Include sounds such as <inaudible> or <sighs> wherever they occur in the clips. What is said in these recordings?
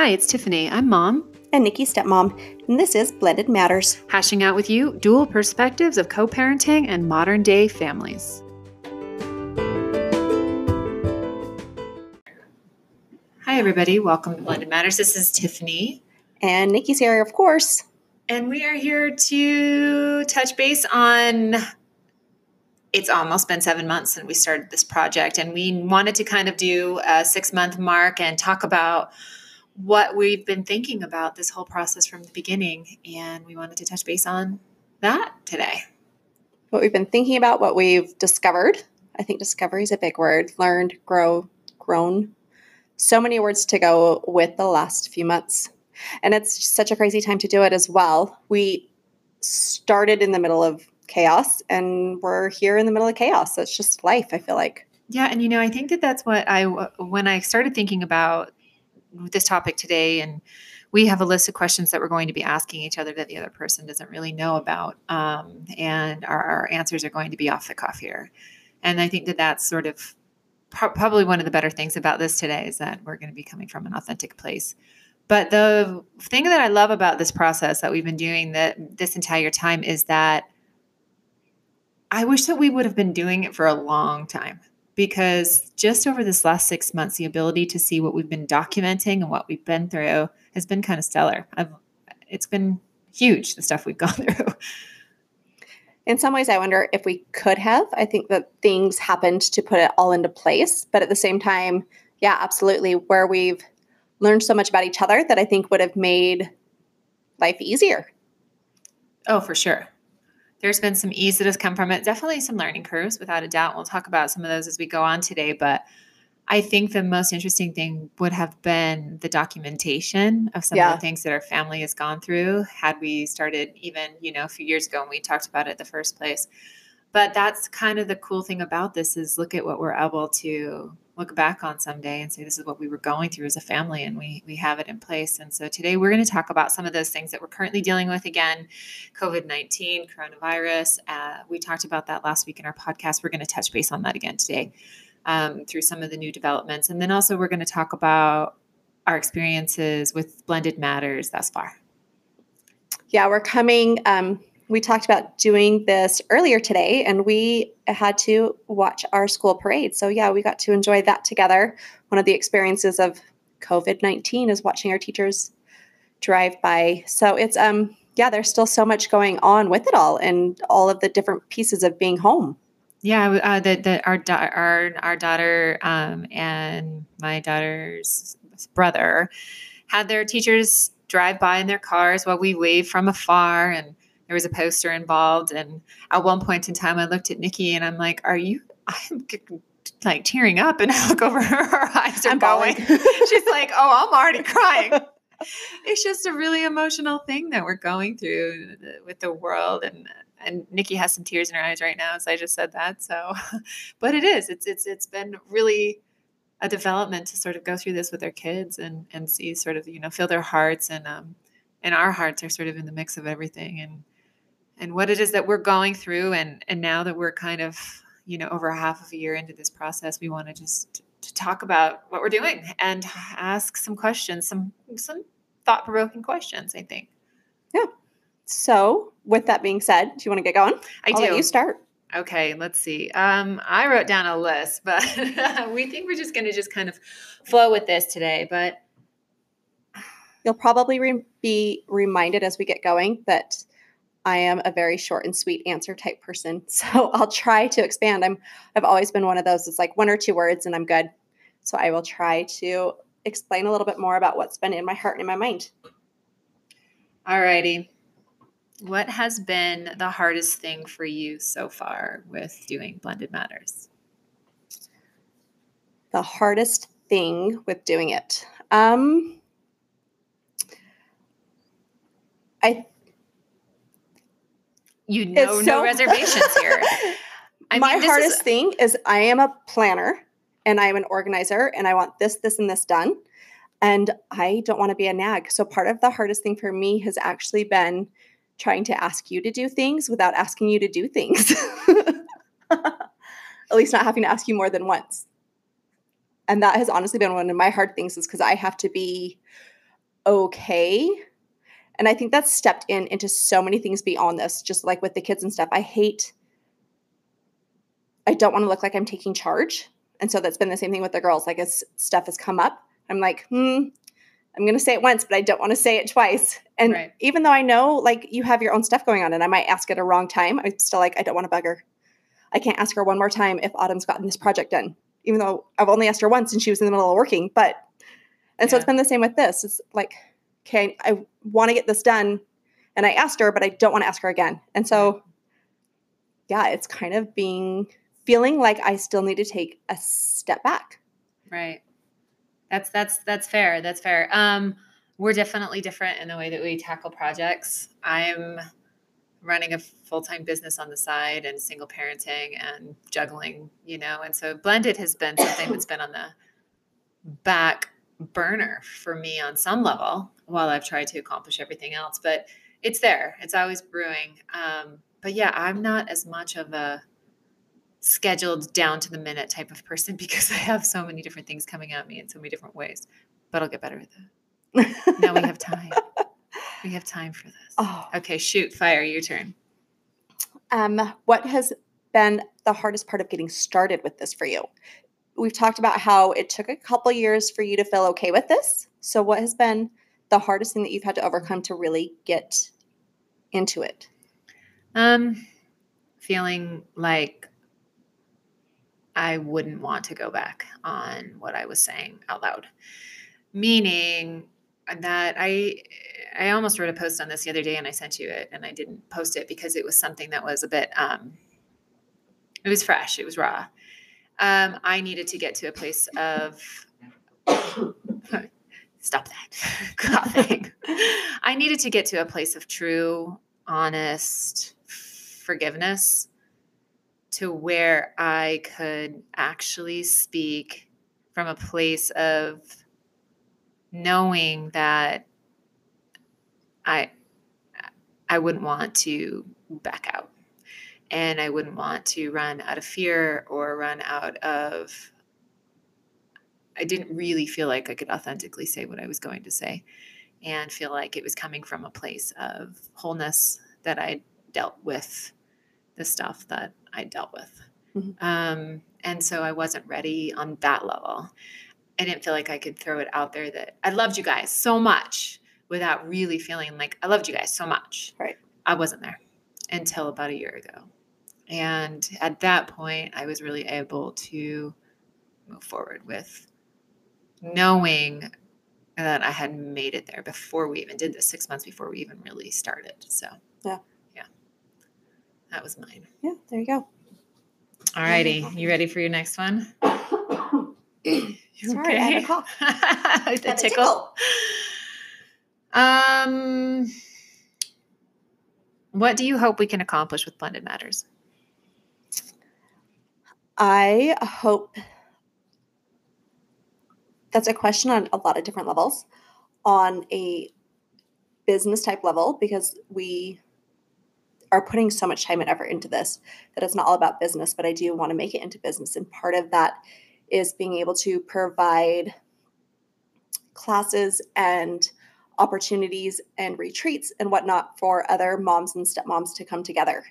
Hi, it's Tiffany. I'm mom. And Nikki, stepmom. And this is Blended Matters. Hashing out with you dual perspectives of co parenting and modern day families. Hi, everybody. Welcome to Blended Matters. This is Tiffany. And Nikki's here, of course. And we are here to touch base on it's almost been seven months since we started this project, and we wanted to kind of do a six month mark and talk about what we've been thinking about this whole process from the beginning. And we wanted to touch base on that today. What we've been thinking about, what we've discovered. I think discovery is a big word. Learned, grow, grown. So many words to go with the last few months. And it's such a crazy time to do it as well. We started in the middle of chaos and we're here in the middle of chaos. That's just life, I feel like. Yeah, and you know, I think that that's what I when I started thinking about this topic today and we have a list of questions that we're going to be asking each other that the other person doesn't really know about um, and our, our, answers are going to be off the cuff here. And i think that that's sort of pro- probably one of the better things about this today is that we're going to be coming from an authentic place. But the thing that i love about this process that we've been doing that this entire time is that I wish that we would have been doing it for a long time because just over this last six months, the ability to see what we've been documenting and what we've been through has been kind of stellar. I've, it's been huge, the stuff we've <laughs> gone through. In some ways, I wonder if we could have. I think that things happened to put it all into place. But at the same time, yeah, absolutely, where we've learned so much about each other that I think would have made life easier. Oh, for sure there's been some ease that has come from it. Definitely some learning curves, without a doubt. We'll talk about some of those as we go on today. But I think the most interesting thing would have been the documentation of some yeah. of the things that our family has gone through had we started even, you know, a few years ago when we talked about it the first place. But that's kind of the cool thing about this is look at what we're able to look back on someday and say this is what we were going through as a family and we we have it in place. And so today we're going to talk about some of those things that we're currently dealing with. Again covid-19 coronavirus uh, we talked about that last week in our podcast. We're going to touch base on that again today um, through some of the new developments. And then also we're going to talk about our experiences with blended matters thus far. Yeah we're coming um, we talked about doing this earlier today and we had to watch our school parade. So, yeah, we got to enjoy that together. One of the experiences of COVID 19 is watching our teachers drive by. So, it's, um, yeah, there's still so much going on with it all and all of the different pieces of being home. Yeah, uh, that that our da- our our daughter um, and my daughter's brother had their teachers drive by in their cars while we waved from afar and there was a poster involved. And at one point in time, I looked at Nikki and I'm like, Are you? <laughs> I'm like tearing up. And I look over her, <laughs> her eyes are I'm going. <laughs> She's like, Oh, I'm already crying. it's just a really emotional thing that we're going through with the world and and Nikki has some tears in her eyes right now as I just said that so but it is it's it's it's been really a development to sort of go through this with our kids and and see sort of you know feel their hearts and um and our hearts are sort of in the mix of everything and and what it is that we're going through and and now that we're kind of you know over half of a year into this process we want to just to talk about what we're doing and ask some questions some some thought-provoking questions i think. Yeah. So with that being said do you want to get going? I I'll do. you start. Okay let's see. Um, i wrote down a list but <laughs> we think we're just going to just kind of flow with this today but you'll probably re- be reminded as we get going that I am a very short and sweet answer type person. <laughs> So I'll try to expand. I'm I've always been one of those. It's like one or two words and I'm good. So I will try to explain a little bit more about what's been in my heart and in my mind. All righty. What has been the hardest thing for you so far with doing Blended Matters? The hardest thing with doing it. Um, I you know so, no <laughs> reservations here. I my mean, hardest is, thing is I am a planner and I am an organizer and I want this, this, and this done. And I don't want to be a nag. So part of the hardest thing for me has actually been trying to ask you to do things without asking you to do things. <laughs> At least not having to ask you more than once. And that has honestly been one of my hard things is because I have to be okay. And I think that's stepped in into so many things beyond this, just like with the kids and stuff. I hate, I don't want to look like I'm taking charge. And so that's been the same thing with the girls. Like as stuff has come up, I'm like, hmm, I'm going to say it once, but I don't want to say it twice. And Right. even though I know like you have your own stuff going on and I might ask at a wrong time, I'm still like, I don't want to bug her. I can't ask her one more time if Autumn's gotten this project done, even though I've only asked her once and she was in the middle of working. But, and so it's been the same with this. It's like, okay, I want to get this done. And I asked her, but I don't want to ask her again. And so, yeah, it's kind of being feeling like I still need to take a step back. Right. That's that's that's fair. That's fair. Um, we're definitely different in the way that we tackle projects. I'm running a full-time business on the side and single parenting and juggling, you know, and so blended has been something that's been on the back burner for me on some level while I've tried to accomplish everything else. But it's there. It's always brewing. Um, but yeah, I'm not as much of a scheduled down to the minute type of person <laughs> because I have so many different things coming at me in so many different ways. But I'll get better at that. Now we have time. <laughs> we have time for this. Oh, Okay, shoot, fire, your turn. um, what has been the hardest part of getting started with this for you? We've talked about how it took a couple years for you to feel okay with this. So, what has been the hardest thing that you've had to overcome to really get into it? Um, feeling like I wouldn't want to go back on what I was saying out loud. Meaning that I I almost wrote a post on this the other day and I sent you it and I didn't post it because it was something that was a bit um it was fresh, it was raw. Um, I needed to get to a place of <coughs> stop that <laughs> coughing. <laughs> I needed to get to a place of true, honest forgiveness to where I could actually speak from a place of knowing that I I wouldn't want to back out and I wouldn't want to run out of fear or run out of I didn't really feel like I could authentically say what I was going to say and feel like it was coming from a place of wholeness that I dealt with the stuff that I dealt with. Mhm. Um, and so I wasn't ready on that level. I didn't feel like I could throw it out there that I loved you guys so much without really feeling like I loved you guys so much. Right. I wasn't there until about a year ago. And at that point, I was really able to move forward with knowing that I had made it there before we even did this, six months before we even really started. So, Yeah. Yeah. That was mine. Yeah, there you go. All righty. You ready for your next one? <coughs> Sorry, I had a cough. the <laughs> a tickle. Um, what do you hope we can accomplish with Blended Matters? I hope that's a question on a lot of different levels. On a business type level, because we are putting so much time and effort into this that it's not all about business, but I do want to make it into business. And part of that is being able to provide classes and opportunities and retreats and whatnot for other moms and stepmoms to come together.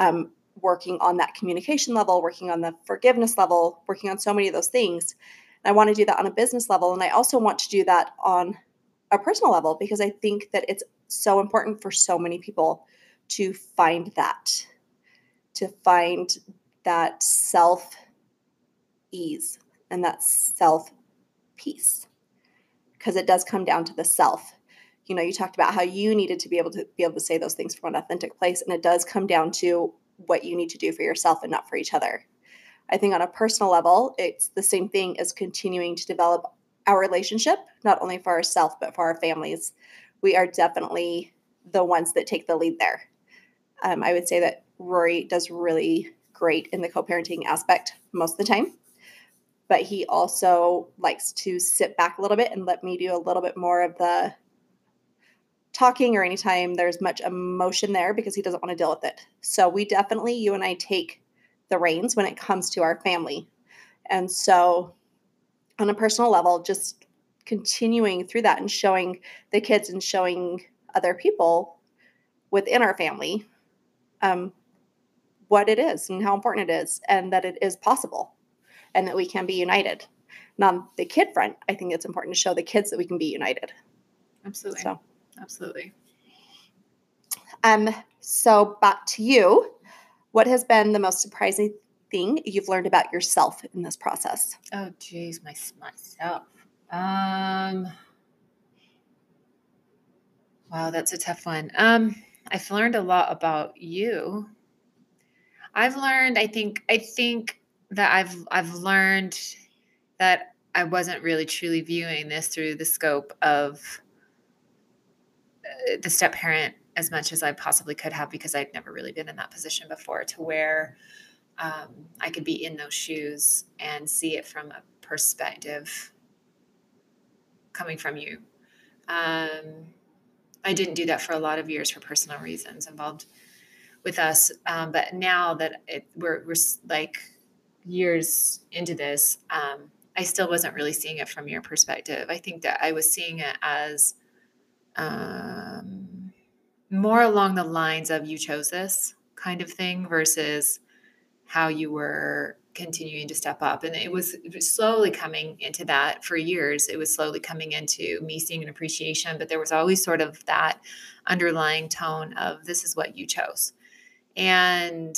Um, working on that communication level, working on the forgiveness level, working on so many of those things. And I want to do that on a business level. And I also want to do that on a personal level because I think that it's so important for so many people to find that, to find that self ease and that self peace. Because it does come down to the self. You know, you talked about how you needed to be able to be able to say those things from an authentic place. And it does come down to what you need to do for yourself and not for each other. I think on a personal level, it's the same thing as continuing to develop our relationship, not only for ourselves, but for our families. We are definitely the ones that take the lead there. Um, I would say that Rory does really great in the co parenting aspect most of the time, but he also likes to sit back a little bit and let me do a little bit more of the talking or anytime there's much emotion there because he doesn't want to deal with it. So we definitely, you and I take the reins when it comes to our family. And so on a personal level, just continuing through that and showing the kids and showing other people within our family um, what it is and how important it is and that it is possible and that we can be united and on the kid front i think it's important to show the kids that we can be united Absolutely. so Absolutely. um so back to you what has been the most surprising thing you've learned about yourself in this process Oh, geez, my myself. Um. Wow, that's a tough one. Um, I've learned a lot about you. I've learned. I think. I think that I've I've learned that I wasn't really truly viewing this through the scope of the step parent as much as I possibly could have because I'd never really been in that position before to where um, I could be in those shoes and see it from a perspective coming from you. Um, I didn't do that for a lot of years for personal reasons involved with us, um, but now that it, we're we're like years into this, um, I still wasn't really seeing it from your perspective. I think that I was seeing it as um, more along the lines of you chose this kind of thing versus how you were continuing to step up. And it was, slowly coming into that for years. It was slowly coming into me seeing an appreciation but there was always sort of that underlying tone of this is what you chose. And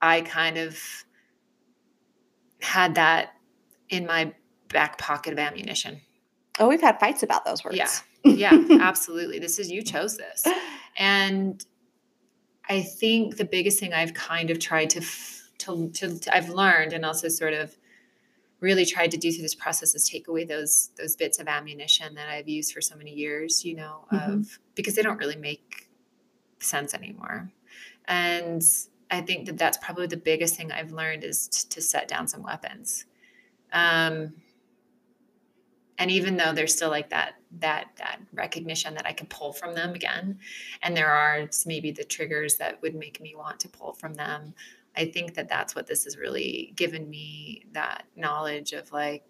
i kind of had that in my back pocket of ammunition. Oh we've had fights about those words. Yeah yeah absolutely. This is you chose this. And i think the biggest thing i've kind of tried to to, to, to i've learned and also sort of really tried to do through this process is take away those those bits of ammunition that i've used for so many years you know Mhm. of because they don't really make sense anymore. And i think that that's probably the biggest thing i've learned is t- to set down some weapons. Um and even though there's still like that that that recognition that i can pull from them again. And there are maybe the triggers that would make me want to pull from them. I think that that's what this has really given me that knowledge of like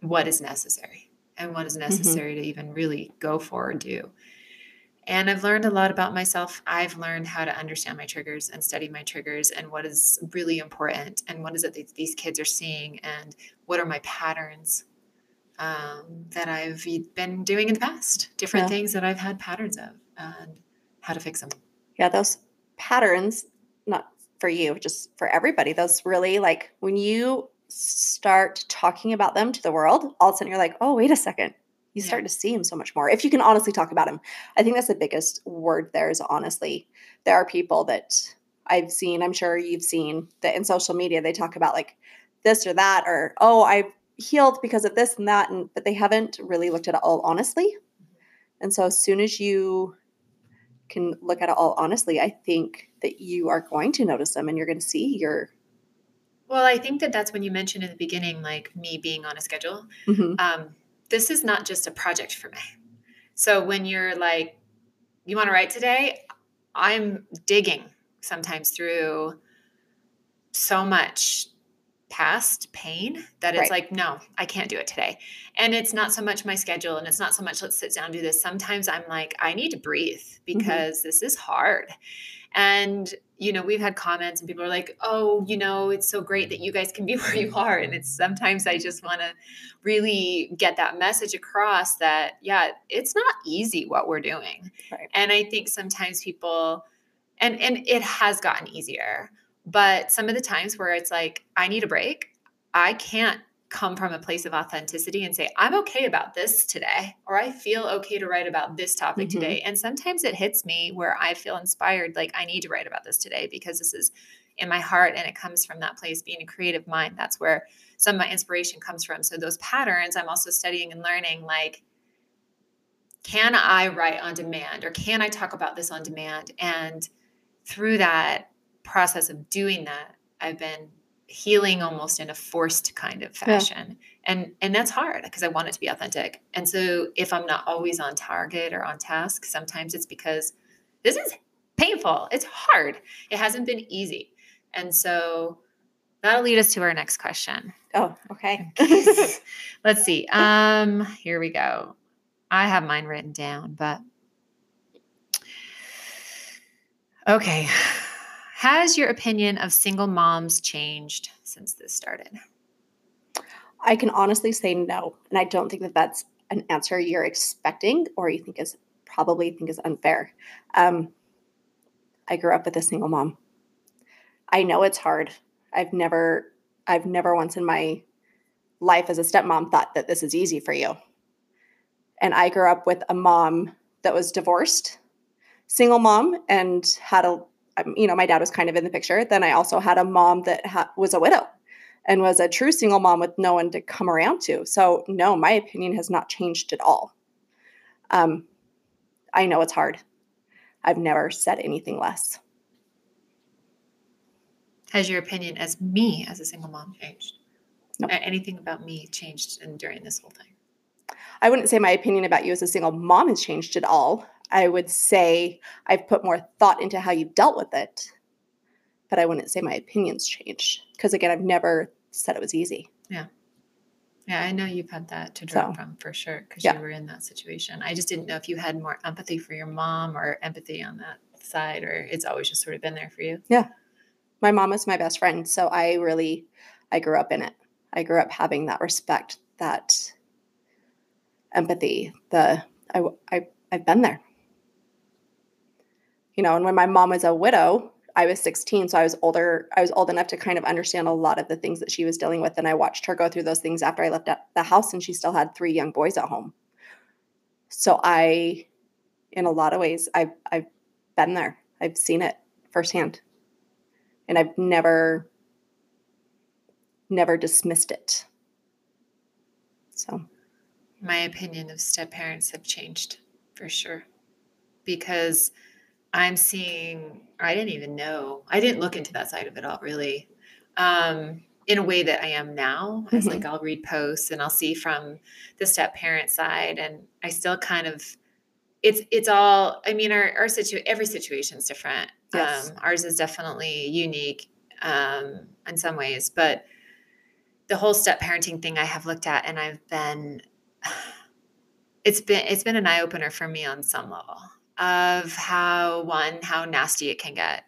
what is necessary and what is mm-hmm. necessary to even really go for or do. And i've learned a lot about myself. I've learned how to understand my triggers and study my triggers and what is really important and what is it that these kids are seeing and what are my patterns um, that I've been doing in the past, different Yeah. things that I've had patterns of, and how to fix them. yeah those patterns not for you just for everybody those really like when you start talking about them to the world all of a sudden you're like oh wait a second you Yeah. start to see them so much more if you can honestly talk about them i think that's the biggest word there is honestly there are people that i've seen i'm sure you've seen that in social media they talk about like this or that or oh i've healed because of this and that and but they haven't really looked at it all honestly and so as soon as you can look at it all honestly, I think that you are going to notice them and you're going to see your. Well, I think that that's when you mentioned in the beginning, like me being on a schedule. Mhm. Um, this is not just a project for me. So when you're like, you want to write today, I'm digging sometimes through so much past pain that it's Right. like, no, I can't do it today. And it's not so much my schedule and it's not so much let's sit down and do this. Sometimes I'm like, I need to breathe mm-hmm. because this is hard. And, you know, we've had comments and people are like, oh, you know, it's so great that you guys can be <laughs> where you are. And it's sometimes I just want to really get that message across that, yeah, it's not easy what we're doing. Right. And I think sometimes people, and and it has gotten easier, but some of the times where it's like, I need a break, I can't come from a place of authenticity and say, I'm okay about this today, or I feel okay to write about this topic Mhm. today. And sometimes it hits me where I feel inspired, like I need to write about this today because this is in my heart and it comes from that place being a creative mind. That's where some of my inspiration comes from. So those patterns I'm also studying and learning like, can I write on demand or can I talk about this on demand? And through that process of doing that, I've been healing almost in a forced kind of fashion. And and that's hard because I want it to be authentic. And so if I'm not always on target or on task, sometimes it's because this is painful. It's hard. It hasn't been easy. And so That'll lead us to our next question. Oh, okay. <laughs> Let's see. Um, here we go. I have mine written down, but okay. Has your opinion of single moms changed since this started? I can honestly say no, and I don't think that that's an answer you're expecting or you think is probably think is unfair. Um, I grew up with a single mom. I know it's hard. I've never I've never once in my life as a stepmom thought that this is easy for you. And I grew up with a mom that was divorced, single mom, and had a you know my dad was kind of in the picture. Then I also had a mom that ha- was a widow and was a true single mom with no one to come around to. So, no, my opinion has not changed at all. Um, I know it's hard. I've never said anything less. Has your opinion as me as a single mom changed? No. Anything about me changed in, during this whole thing? I wouldn't say my opinion about you as a single mom has changed at all. I would say I've put more thought into how you've dealt with it, but I wouldn't say my opinions changed because again, I've never said it was easy. Yeah. Yeah, I know you've had that to draw So, from for sure because yeah. you were in that situation. I just didn't know if you had more empathy for your mom or empathy on that side, or it's always just sort of been there for you. Yeah. My mom was my best friend, so I really I grew up in it. I grew up having that respect, that empathy, the I I I've been there. You know, and when my mom was a widow, I was 16, so I was older. I was old enough to kind of understand a lot of the things that she was dealing with, and I watched her go through those things after I left the house, and she still had three young boys at home. So I, in a lot of ways, I've I've been there. I've seen it firsthand, and I've never never dismissed it. So My opinion of step parents have changed for sure because I'm seeing, or I didn't even know, I didn't look into that side of it all really. Um, in a way that I am now, as Mhm. like I'll read posts and I'll see from the step parent side, and I still kind of it's it's all i mean our our situ every situation is different Yes. um ours is definitely unique um in some ways but the whole step parenting thing i have looked at and i've been <sighs> it's been it's been an eye-opener for me on some level of how one how nasty it can get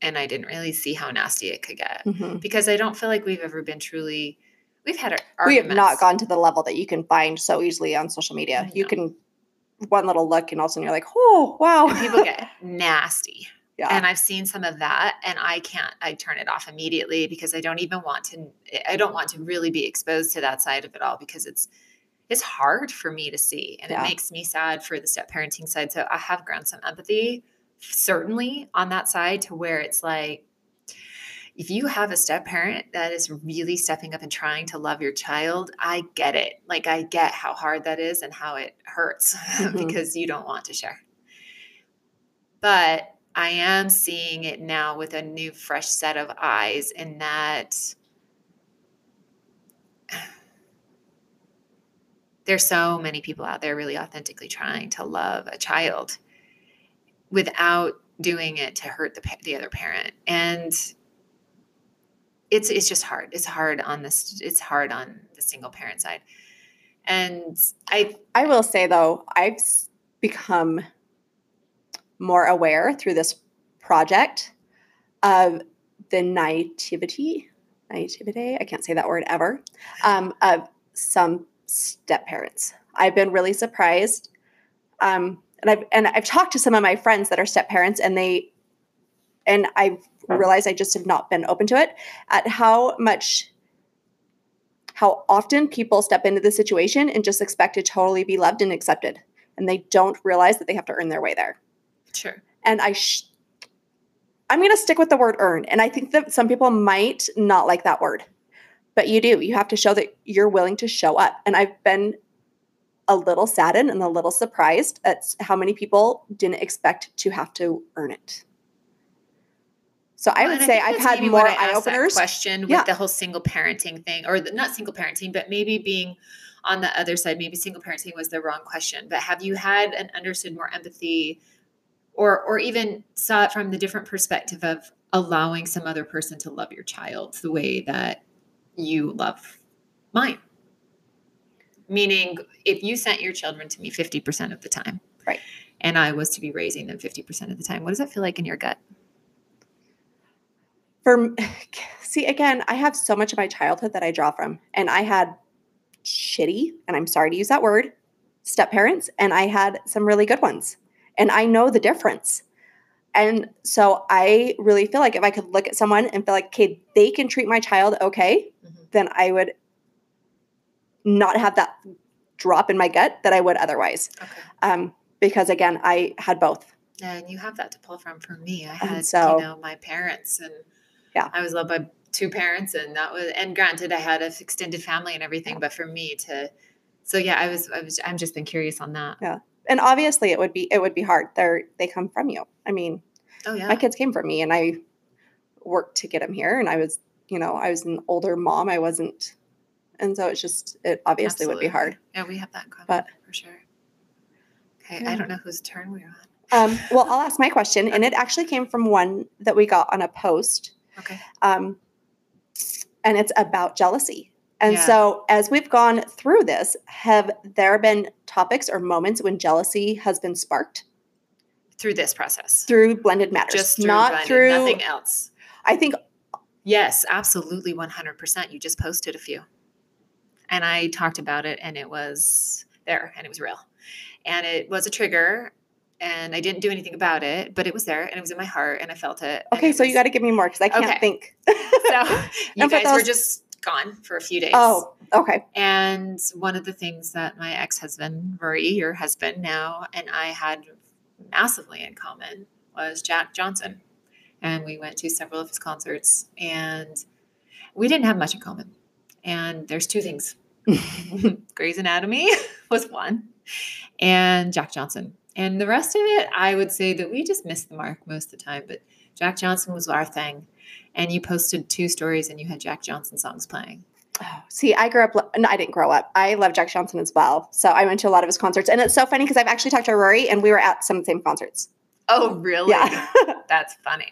and i didn't really see how nasty it could get mhm. because i don't feel like we've ever been truly we've had our we have not gone to the level that you can find so easily on social media. You can one little look, and all of a sudden you're like, oh wow, and people get <laughs> nasty yeah. and i've seen some of that and i can't i turn it off immediately because i don't even want to i don't want to really be exposed to that side of it all because it's it's hard for me to see and Yeah. it makes me sad for the step parenting side so i have grown some empathy certainly on that side to where it's like if you have a step parent that is really stepping up and trying to love your child, I get it. Like, I get how hard that is and how it hurts <laughs> Mhm. because you don't want to share. But I am seeing it now with a new, fresh set of eyes, in that there's so many people out there really authentically trying to love a child without doing it to hurt the, the other parent. And it's it's just hard. It's hard on this. It's hard on the single parent side, and I I will say though, I've become more aware through this project of the naivety, naivety. I can't say that word ever. Um, of some step parents. I've been really surprised, um, and I've and I've talked to some of my friends that are step parents, and they, and I've realized I just have not been open to it at how much how often people step into the situation and just expect to totally be loved and accepted. And they don't realize that they have to earn their way there. Sure. And i sh- i'm going to stick with the word earn. And i think that some people might not like that word but you do you have to show that you're willing to show up and i've been a little saddened and a little surprised at how many people didn't expect to have to earn it so i would say i've that's had more eye openers question with Yeah. the whole single parenting thing, or the, not single parenting, but maybe being on the other side. Maybe single parenting was the wrong question. But have you had and understood more empathy, or or even saw it from the different perspective of allowing some other person to love your child the way that you love mine. Meaning, if you sent your children to me 50% of the time, Right. and I was to be raising them 50% of the time, what does that feel like in your gut? For <laughs> see again, I have so much of my childhood that I draw from, and I had shitty, and I'm sorry to use that word, step parents, and I had some really good ones, and I know the difference. And so I really feel like if I could look at someone and feel like, okay, they can treat my child okay, Mhm. then I would not have that drop in my gut that I would otherwise. Okay. Um, because again, I had both. And you have that to pull from for me. I had, so- you know, my parents and Yeah. I was loved by two parents and that was and granted I had an extended family and everything, but for me to so yeah, I was I was I'm just been curious on that. Yeah. And obviously it would be it would be hard. They're they come from you. I mean, Oh yeah. my kids came from me and I worked to get them here and I was, you know, I was an older mom. I wasn't and so it's just it obviously would be hard. Yeah, we have that in common But- for sure. Okay, Yeah. I don't know whose turn we're on. Um, well, I'll ask my question, and it actually came from one that we got on a post, Okay. um, and it's about jealousy. And Yeah. so, as we've gone through this, have there been topics or moments when jealousy has been sparked Through this process. through blended matters, Just through not blended, through? nothing else. I think Yes, absolutely 100%. You just posted a few. And I talked about it and it was there and it was real. And it was a trigger and I didn't do anything about it, but it was there and it was in my heart and I felt it. okay. it So you got to give me more because I can't Okay. think. <laughs> So <laughs> you guys were just gone for a few days. Oh, okay. And one of the things that my ex husband, Murray, your husband now, and I had massively in common was Jack Johnson. And we went to several of his concerts and we didn't have much in common. And there's two things <laughs> Grey's Anatomy <laughs> was one, and Jack Johnson. And the rest of it, I would say that we just missed the mark most of the time. But Jack Johnson was our thing. And you posted two stories and you had Jack Johnson songs playing. Oh, see, I grew up. No, I didn't grow up. I love Jack Johnson as well. So I went to a lot of his concerts, and it's so funny because I've actually talked to Rory, and we were at some of the same concerts. Oh, really? Yeah. <laughs> That's funny.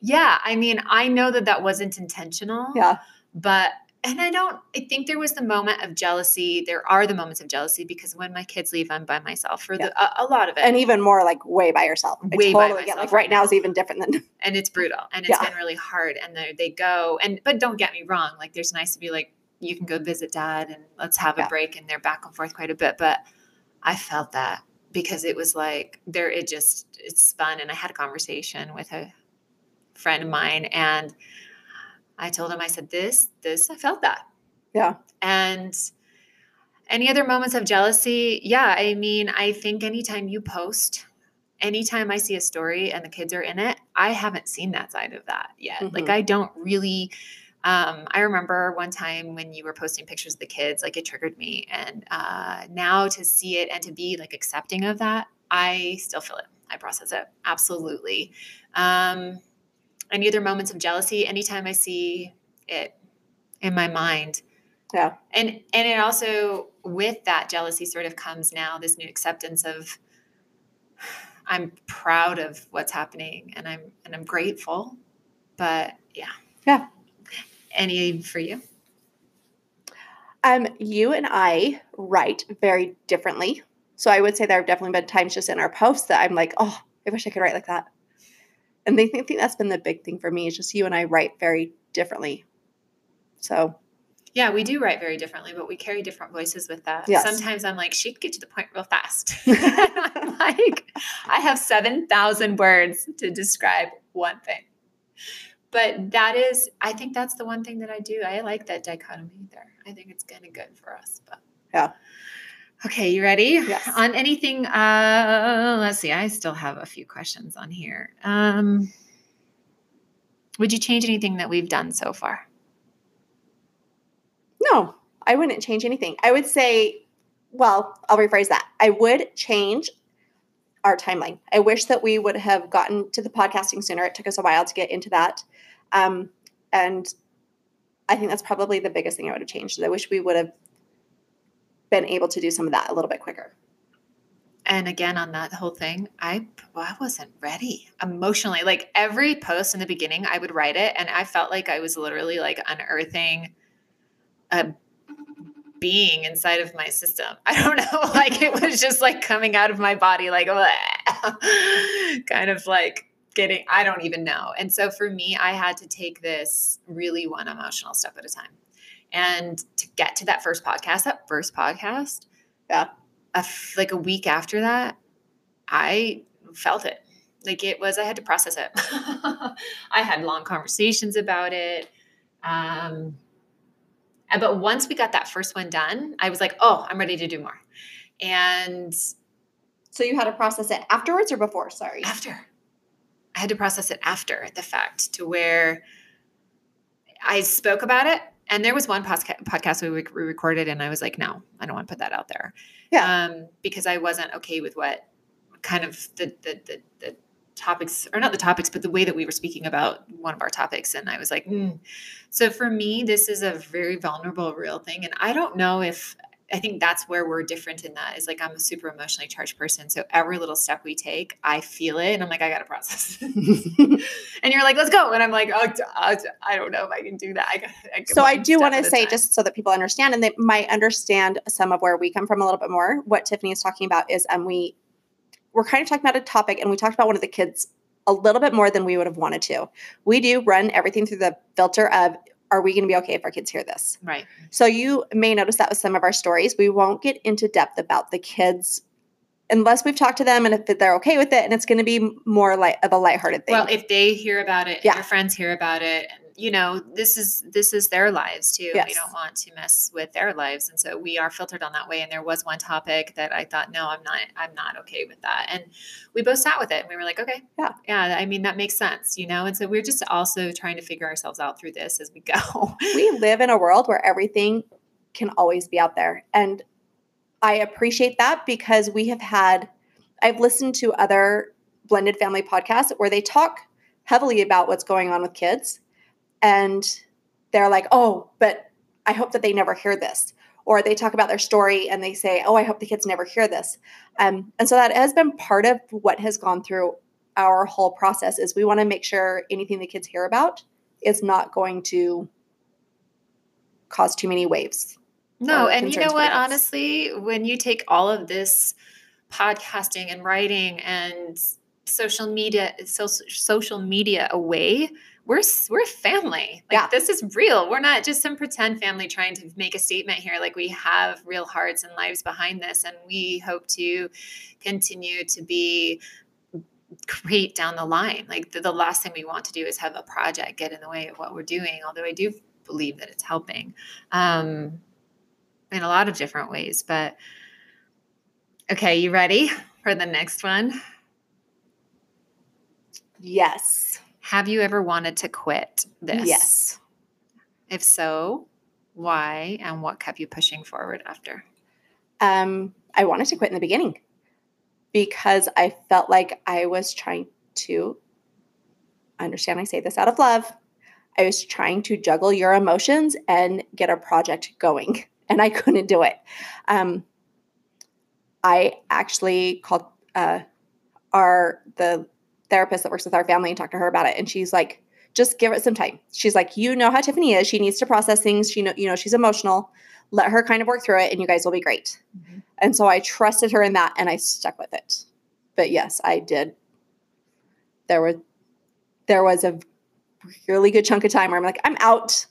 Yeah. I mean, I know that that wasn't intentional. Yeah. But, and I don't, I think there was the moment of jealousy. There are the moments of jealousy because when my kids leave, I'm by myself for the, a, a lot of it. and even more like way by yourself. I Way by totally get myself like right now is even different than <laughs> and it's brutal and it's Yeah. been really hard and they they go and but don't get me wrong like there's nice to be like you can go visit dad and let's have a Yeah. break and they're back and forth quite a bit but i felt that because it was like there it just it's spun and i had a conversation with a friend of mine and i told him i said this this i felt that. Yeah. and any other moments of jealousy? Yeah i mean i think anytime you post anytime i see a story and the kids are in it i haven't seen that side of that yet. Like Mhm. i don't really um, i remember one time when you were posting pictures of the kids like it triggered me. And uh, now to see it and to be like accepting of that i still feel it. I process it. Absolutely. Um, any other moments of jealousy anytime i see it in my mind Yeah. and and it also with that jealousy sort of comes now this new acceptance of i'm proud of what's happening and i'm and i'm grateful but yeah Yeah. any for you um you and I write very differently. So I would say there have definitely been times just in our posts that I'm like, oh, I wish I could write like that. And they think, think that's been the big thing for me is just you and I write very differently. So yeah we do write very differently but we carry different voices with that Yes. sometimes i'm like she'd get to the point real fast i'm <laughs> <laughs> like i have 7000 words to describe one thing but that is i think that's the one thing that i do i like that dichotomy there i think it's kind of good for us but Yeah. Okay you ready Yes. on anything uh let's see i still have a few questions on here um would you change anything that we've done so far No, I wouldn't change anything. I would say, well, I'll rephrase that. I would change our timeline. I wish that we would have gotten to the podcasting sooner. It took us a while to get into that. Um, and I think that's probably the biggest thing I would have changed. I wish we would have been able to do some of that a little bit quicker. and again on that whole thing, I well, I wasn't ready emotionally. Like every post in the beginning, I would write it, and I felt like I was literally like unearthing a being inside of my system. <laughs> I don't know, <laughs> like it was just like coming out of my body, like <laughs> kind of like getting. I don't even know. And so for me, I had to take this really one emotional step at a time, and to get to that first podcast, that first podcast, Yeah. a f- like a week after that, I felt it. Like it was, I had to process it. <laughs> I had long conversations about it. Um, and- but once we got that first one done, I was like, oh, I'm ready to do more. And So you had to process it afterwards or before? Sorry. after, I had to process it after the fact to where I spoke about it. And there was one posca- podcast we, we recorded, and I was like, no, I don't want to put that out there. Yeah. Um, because I wasn't okay with what kind of the, the, the, the topics, or not the topics, but the way that we were speaking about one of our topics. And I was like, mm. so for me, this is a very vulnerable, real thing. And I don't know if, I think that's where we're different in that is like I'm a super emotionally charged person. So every little step we take, I feel it and I'm like, I gotta process. <laughs> and you're like, let's go. And I'm like, oh, d- I don't know if I can do that. I, got- I so I do want to say, time. just so that people understand and they might understand some of where we come from a little bit more, what Tiffany is talking about is um, we we're kind of talking about a topic and we talked about one of the kids a little bit more than we would have wanted to. We do run everything through the filter of are we going to be okay if our kids hear this? right. So you may notice that with some of our stories, we won't get into depth about the kids unless we've talked to them and if they're okay with it and it's going to be more like of a lighthearted thing. Well, if they hear about it, Yeah. your friends hear about it, you know, this is this is their lives too. We don't want to mess with their lives, and so we are filtered on that way. And there was one topic that I thought, no, I'm not, I'm not okay with that. And we both sat with it, and we were like, okay, Yeah. yeah. I mean, that makes sense, you know. And so we're just also trying to figure ourselves out through this as we go. <laughs> we live in a world where everything can always be out there. And I appreciate that because we have had, I've listened to other blended family podcasts where they talk heavily about what's going on with kids. And they're like, oh, but I hope that they never hear this. Or they talk about their story and they say, oh, I hope the kids never hear this. Um, and so that has been part of what has gone through our whole process is we want to make sure anything the kids hear about is not going to cause too many waves. No, and you know what? Honestly, when you take all of this podcasting and writing and social media, so, social media away, we're we're family. Like Yeah. this is real. We're not just some pretend family trying to make a statement here. Like we have real hearts and lives behind this, and we hope to continue to be great down the line. Like the, the last thing we want to do is have a project get in the way of what we're doing. Although I do believe that it's helping. Um, in a lot of different ways. But okay, you ready for the next one? Yes. Have you ever wanted to quit this? Yes. If so, why and what kept you pushing forward after? Um, I wanted to quit in the beginning because I felt like I was trying to understand I say this out of love. I was trying to juggle your emotions and get a project going, <laughs> and I couldn't do it. Um, I actually called uh, our the therapist that works with our family and talked to her about it, and she's like, "Just give it some time." She's like, "You know how Tiffany is. She needs to process things. She know you know she's emotional. Let her kind of work through it, and you guys will be great." Mm-hmm. And so I trusted her in that and I stuck with it. But yes, I did. There were there was a really good chunk of time where I'm like, I'm out.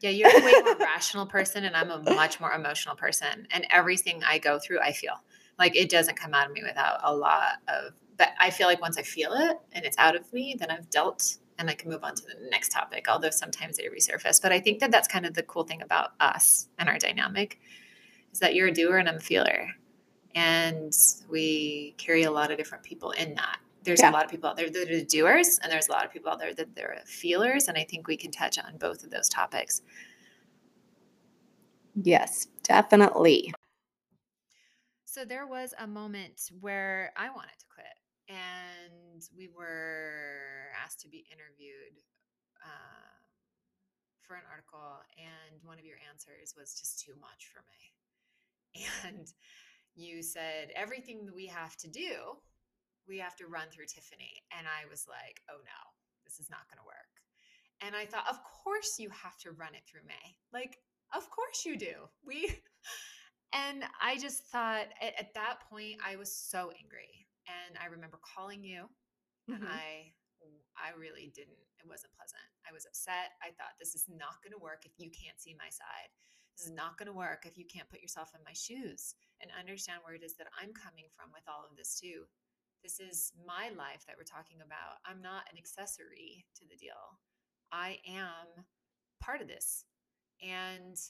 Yeah, you're a way more <laughs> rational person, and I'm a much more emotional person. And everything I go through, I feel like it doesn't come out of me without a lot of. But I feel like once I feel it and it's out of me, then I've dealt and I can move on to the next topic. Although sometimes they resurface, but I think that that's kind of the cool thing about us and our dynamic is that you're a doer and I'm a feeler, and we carry a lot of different people in that. There's Yeah. a lot of people out there that are doers, and there's a lot of people out there that they're feelers, and I think we can touch on both of those topics. Yes, definitely. So there was a moment where I wanted to quit, and we were asked to be interviewed uh, for an article, and one of your answers was just too much for me. <laughs> And you said everything that we have to do, we have to run through Tiffany. And I was like, oh no, this is not going to work. And I thought, of course you have to run it through May. Like, of course you do. We, <laughs> and I just thought at, at that point, I was so angry. And I remember calling you, mm-hmm. and I I really didn't, it wasn't pleasant. I was upset. I thought, this is not going to work if you can't see my side. This is not going to work if you can't put yourself in my shoes and understand where it is that I'm coming from with all of this, too. This is my life that we're talking about. I'm not an accessory to the deal. I am part of this. And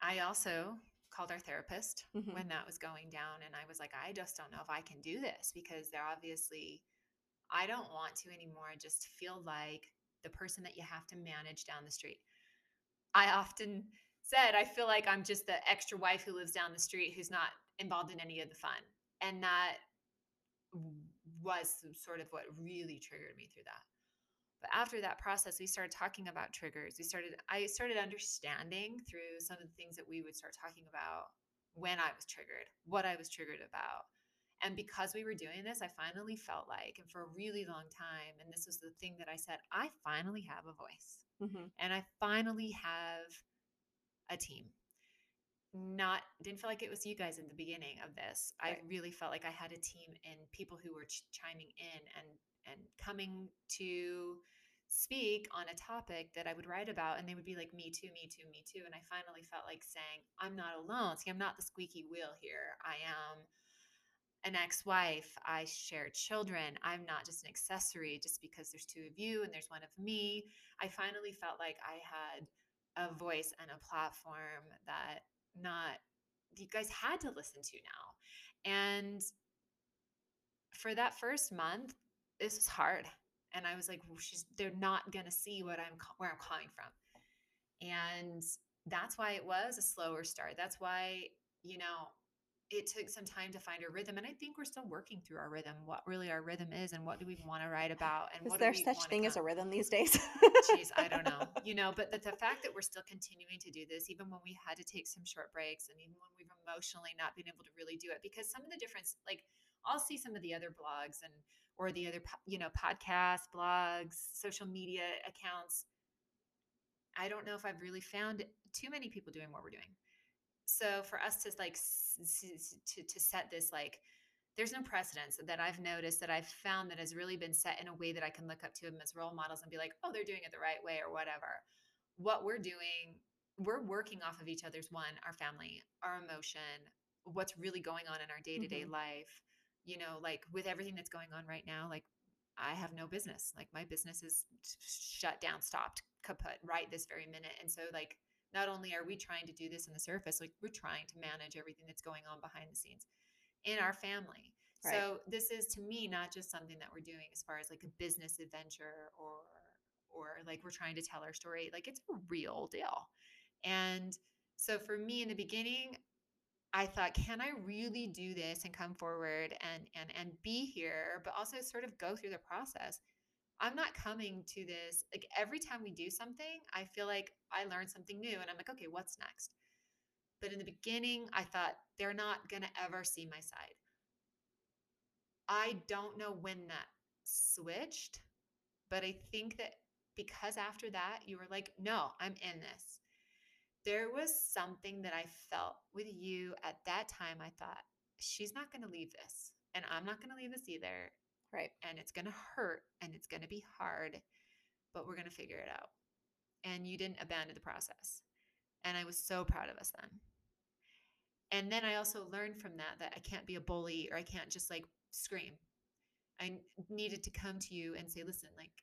I also called our therapist mm-hmm. when that was going down. And I was like, I just don't know if I can do this because they're obviously I don't want to anymore just feel like the person that you have to manage down the street. I often said, I feel like I'm just the extra wife who lives down the street who's not involved in any of the fun. And that was sort of what really triggered me through that. But after that process, we started talking about triggers. We started, I started understanding through some of the things that we would start talking about when I was triggered, what I was triggered about, and because we were doing this, I finally felt like, and for a really long time, and this was the thing that I said, I finally have a voice mm-hmm. and I finally have a team. Not didn't feel like it was you guys in the beginning of this. Right. I really felt like I had a team and people who were ch- chiming in and and coming to speak on a topic that I would write about, and they would be like, Me too, me too, me too. And I finally felt like saying, I'm not alone. See, I'm not the squeaky wheel here. I am an ex-wife i share children i'm not just an accessory just because there's two of you and there's one of me i finally felt like i had a voice and a platform that not you guys had to listen to now and for that first month this was hard and i was like well, she's they're not going to see what i'm where i'm coming from and that's why it was a slower start. That's why you know it took some time to find a rhythm and i think we're still working through our rhythm what really our rhythm is and what do we want to write about and is there such thing as a rhythm these days? Jeez i don't know you know but the, the fact that we're still continuing to do this even when we had to take some short breaks and even when we've emotionally not been able to really do it because some of the difference like i'll see some of the other blogs and or the other you know podcasts blogs social media accounts i don't know if i've really found too many people doing what we're doing so for us to like to to set this like there's no precedence that I've noticed that I've found that has really been set in a way that I can look up to them as role models and be like, oh, they're doing it the right way or whatever. What we're doing, we're working off of each other's one, our family, our emotion, what's really going on in our day to day life. You know, like with everything that's going on right now, like I have no business. Like my business is shut down, stopped, kaput right this very minute. And so, like, not only are we trying to do this on the surface, like we're trying to manage everything that's going on behind the scenes in our family. Right. So this is to me not just something that we're doing as far as like a business adventure or or like we're trying to tell our story. Like it's a real deal. And so for me in the beginning, I thought, can I really do this and come forward and and and be here, but also sort of go through the process? I'm not coming to this like every time we do something, I feel like I learn something new and I'm like, okay, what's next? But in the beginning, I thought they're not going to ever see my side. I don't know when that switched, but I think that because after that, you were like, no, I'm in this. There was something that I felt with you at that time. I thought, she's not going to leave this, and I'm not going to leave this either. Right. And it's going to hurt and it's going to be hard, but we're going to figure it out. And you didn't abandon the process. And I was so proud of us then. And then I also learned from that that I can't be a bully or I can't just like scream. I needed to come to you and say, listen, like,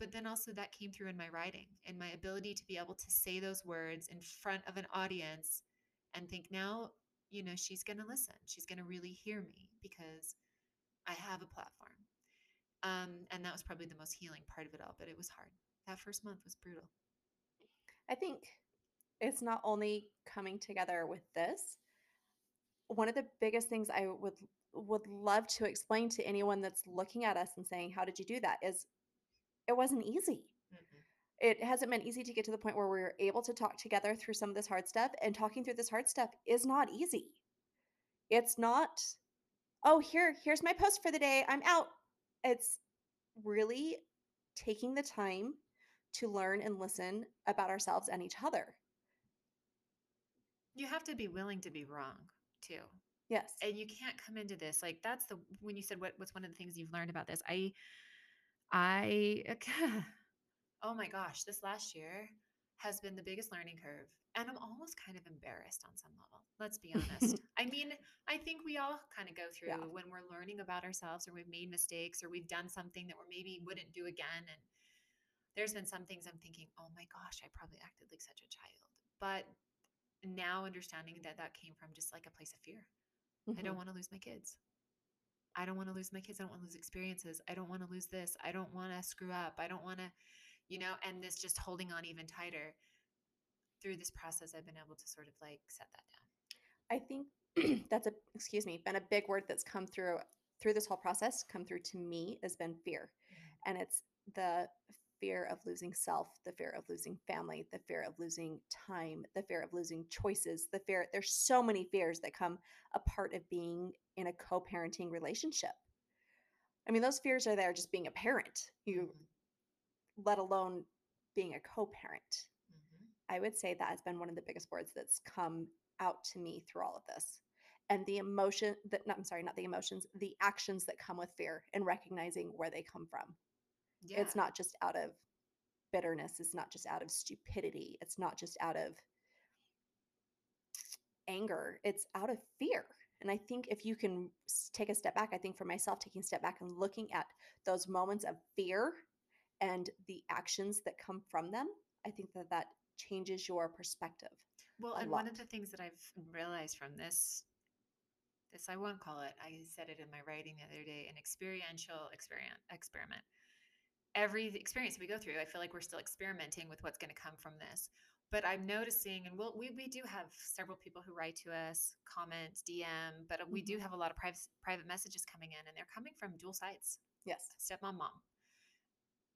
but then also that came through in my writing and my ability to be able to say those words in front of an audience and think now, you know, she's going to listen. She's going to really hear me because I have a platform. Um, and that was probably the most healing part of it all, but it was hard. That first month was brutal. I think it's not only coming together with this. One of the biggest things I would would love to explain to anyone that's looking at us and saying, "How did you do that?" is it wasn't easy. Mm-hmm. It hasn't been easy to get to the point where we're able to talk together through some of this hard stuff, and talking through this hard stuff is not easy It's not, oh, here, here's my post for the day. I'm out. It's really taking the time to learn and listen about ourselves and each other. You have to be willing to be wrong too. Yes. And you can't come into this like that's the when you said what what's one of the things you've learned about this. I I <laughs> oh my gosh, this last year has been the biggest learning curve. And I'm almost kind of embarrassed on some level. Let's be honest. <laughs> I mean, I think we all kind of go through Yeah. when we're learning about ourselves or we've made mistakes or we've done something that we maybe wouldn't do again. And there's been some things I'm thinking, oh my gosh, I probably acted like such a child. But now understanding that that came from just like a place of fear. I Mhm. don't want to lose my kids. I don't want to lose my kids. I don't want to lose experiences. I don't want to lose this. I don't want to screw up. I don't want to, you know, and this just holding on even tighter. Through this process, I've been able to sort of like set that down. I think <clears throat> that's a excuse me, been a big word that's come through through this whole process, come through to me has been fear. Mm-hmm. And it's the fear of losing self, the fear of losing family, the fear of losing time, the fear of losing choices, the fear there's so many fears that come a part of being in a co-parenting relationship. I mean, those fears are there just being a parent, you Mhm. let alone being a co-parent. Mhm. I would say that has been one of the biggest words that's come out to me through all of this. And the emotion that not I'm sorry, not the emotions, the actions that come with fear and recognizing where they come from. Yeah. It's not just out of bitterness, it's not just out of stupidity, it's not just out of anger, it's out of fear. And I think if you can take a step back, I think for myself, taking a step back and looking at those moments of fear and the actions that come from them, I think that that changes your perspective. Well, and one of the things that I've realized from this, this I won't call it. I said it in my writing the other day, an experiential experiment. Experiment. Every experience we go through, I feel like we're still experimenting with what's going to come from this. But I'm noticing, and we'll, we we do have several people who write to us, comment, DM, but we do Mhm. have a lot of private private messages coming in, and they're coming from dual sides Yes. stepmom mom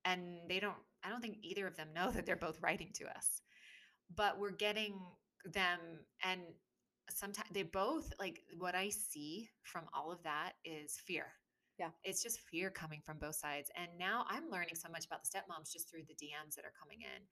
and they don't i don't think either of them know <laughs> that they're both writing to us but we're getting them and sometimes they both like what i see from all of that is fear Yeah. it's just fear coming from both sides and now i'm learning so much about the stepmoms just through the dms that are coming in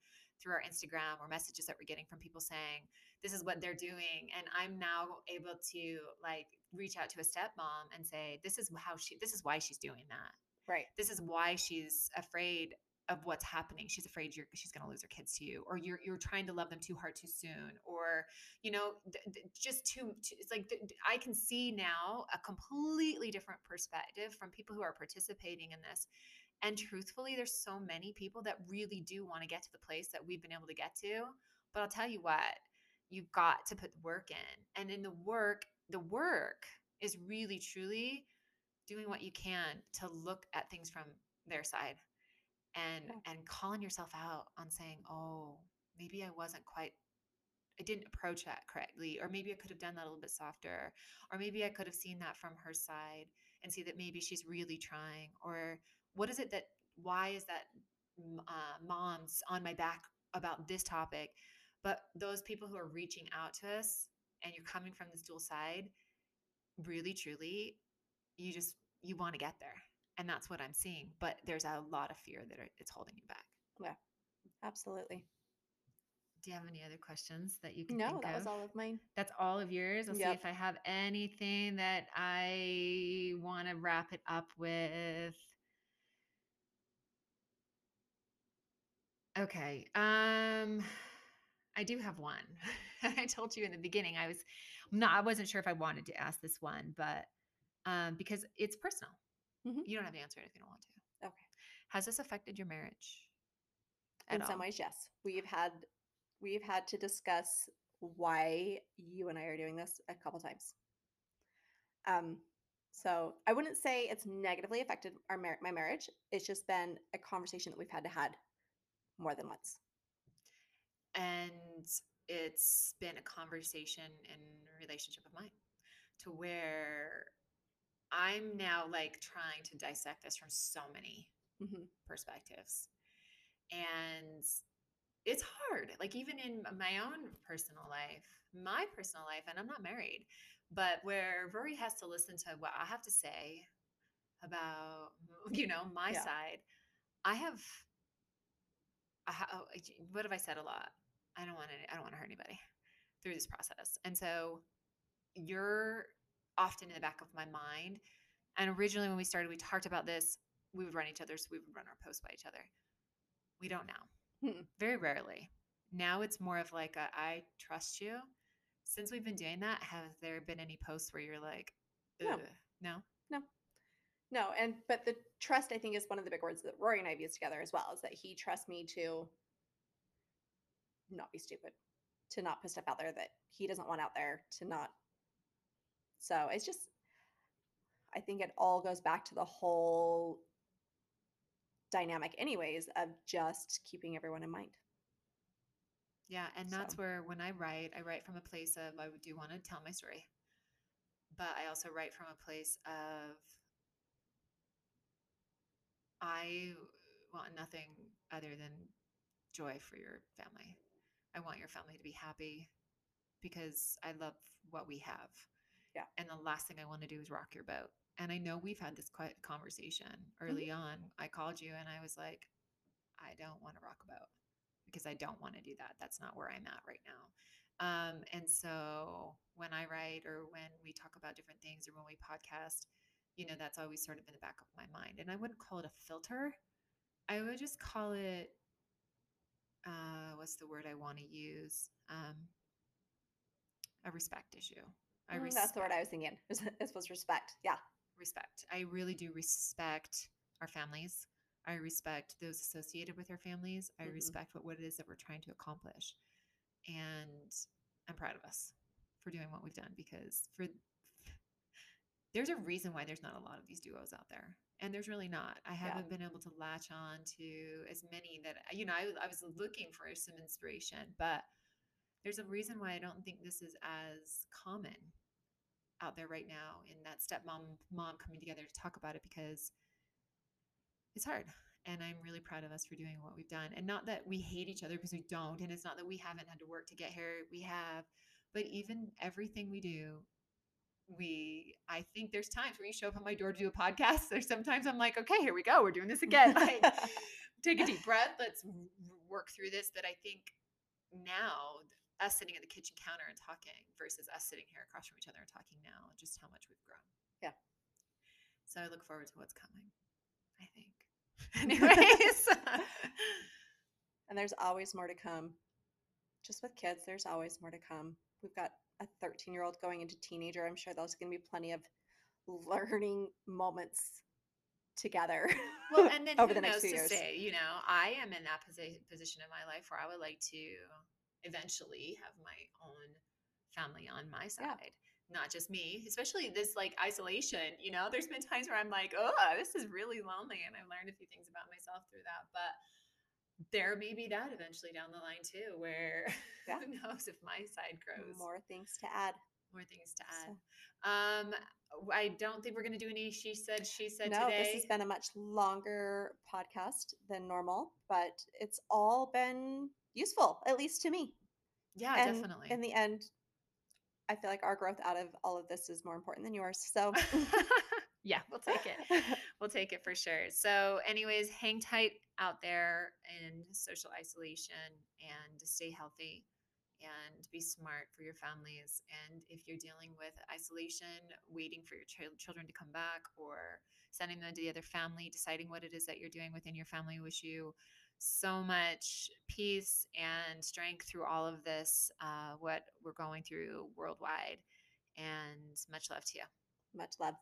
through our instagram or messages that we're getting from people saying this is what they're doing and i'm now able to like reach out to a stepmom and say this is how she this is why she's doing that Right. this is why she's afraid of what's happening. She's afraid you're, she's going to lose her kids to you, or you're you're trying to love them too hard too soon, or you know, th- th- just too, too. It's like th- I can see now a completely different perspective from people who are participating in this. And truthfully, there's so many people that really do want to get to the place that we've been able to get to. But I'll tell you what, you've got to put the work in, and in the work, the work is really truly doing what you can to look at things from their side and Yeah. and calling yourself out on saying oh maybe i wasn't quite i didn't approach that correctly or maybe i could have done that a little bit softer or maybe i could have seen that from her side and see that maybe she's really trying or what is it that why is that uh, mom's on my back about this topic but those people who are reaching out to us and you're coming from this dual side really truly you just you want to get there and that's what i'm seeing but there's a lot of fear that it's holding you back Yeah. Absolutely. do you have any other questions that you can No, that of was all of mine. that's all of yours i'll see if i have anything that i want to wrap it up with okay um i do have one <laughs> i told you in the beginning i was not i wasn't sure if i wanted to ask this one but um because it's personal Mhm. you don't have to answer it if you don't want to Okay. has this affected your marriage In at some all? ways, yes. We've had we've had to discuss why you and I are doing this a couple times. Um, so I wouldn't say it's negatively affected our mar- my marriage. It's just been a conversation that we've had to had more than once. and it's been a conversation and relationship of mine to where i'm now like trying to dissect this from so many Mhm. perspectives and it's hard. Like even in my own personal life, my personal life, and I'm not married, but where Rory has to listen to what I have to say about, <laughs> you know, my Yeah. side. I have, Oh, what have I said a lot? I don't want to, I don't want to hurt anybody through this process. And so you're often in the back of my mind. And originally when we started, we talked about this. We would run each other's, we would run our posts by each other. We don't now. Hmm. Very rarely. Now it's more of like a, I trust you. Since we've been doing that, have there been any posts where you're like, No. No? No, and but the trust I think is one of the big words that Rory and I have used together as well, is that he trusts me to not be stupid, to not put stuff out there that he doesn't want out there, to not. So it's just, I think it all goes back to the whole dynamic, anyways, of just keeping everyone in mind. Yeah, and that's So- where when I write, I write from a place of I do want to tell my story, but I also write from a place of I want nothing other than joy for your family. I want your family to be happy because I love what we have. Yeah. And the last thing I want to do is rock your boat. And I know we've had this conversation early on. I called you and I was like, I don't want to rock a boat because I don't want to do that. That's not where I'm at right now. Um, and so when I write or when we talk about different things or when we podcast, you know, that's always sort of in the back of my mind. And I wouldn't call it a filter. I would just call it uh what's the word I want to use? Um a respect issue. I Mm, That's the word I was thinking. Is, is was respect. Yeah. respect. I really do respect our families. I respect those associated with our families. I Mhm. respect what, what it is that we're trying to accomplish. And I'm proud of us for doing what we've done because for there's a reason why there's not a lot of these duos out there. And there's really not. I haven't been able to latch on to as many that you know, I, I was looking for some inspiration, but there's a reason why I don't think this is as common out there right now in that stepmom mom coming together to talk about it because it's hard and i'm really proud of us for doing what we've done and not that we hate each other because we don't and it's not that we haven't had to work to get here we have but even everything we do we i think there's times when you show up at my door to do a podcast there's sometimes i'm like okay here we go we're doing this again <laughs> like, take a deep breath let's work through this but i think now us sitting at the kitchen counter and talking versus us sitting here across from each other and talking now just how much we've grown Yeah. so i look forward to what's coming i think <laughs> <laughs> anyways And there's always more to come. Just with kids, there's always more to come. We've got a 13 year old going into teenager. I'm sure there's going to be plenty of learning moments together. well <laughs> and then over who the next knows few years. say you know i am in that posi- position in my life where i would like to eventually have my own family on my Yeah. side not just me especially this like isolation you know there's been times where i'm like oh this is really lonely and i've learned a few things about myself through that but there may be that eventually down the line too where <laughs> Yeah. who knows if my side grows More things to add. more things to add So- um i don't think we're going to do any she said she said no, today this has been a much longer podcast than normal, but it's all been useful, at least to me. yeah And definitely In the end, I feel like our growth out of all of this is more important than yours. So, <laughs> yeah, we'll take it. <laughs> We'll take it for sure. So, anyways, hang tight out there in social isolation and stay healthy and be smart for your families. And if you're dealing with isolation, waiting for your chil- children to come back or sending them to the other family, deciding what it is that you're doing within your family, wish you so much peace and strength through all of this, uh, what we're going through worldwide. And much love to you. much love.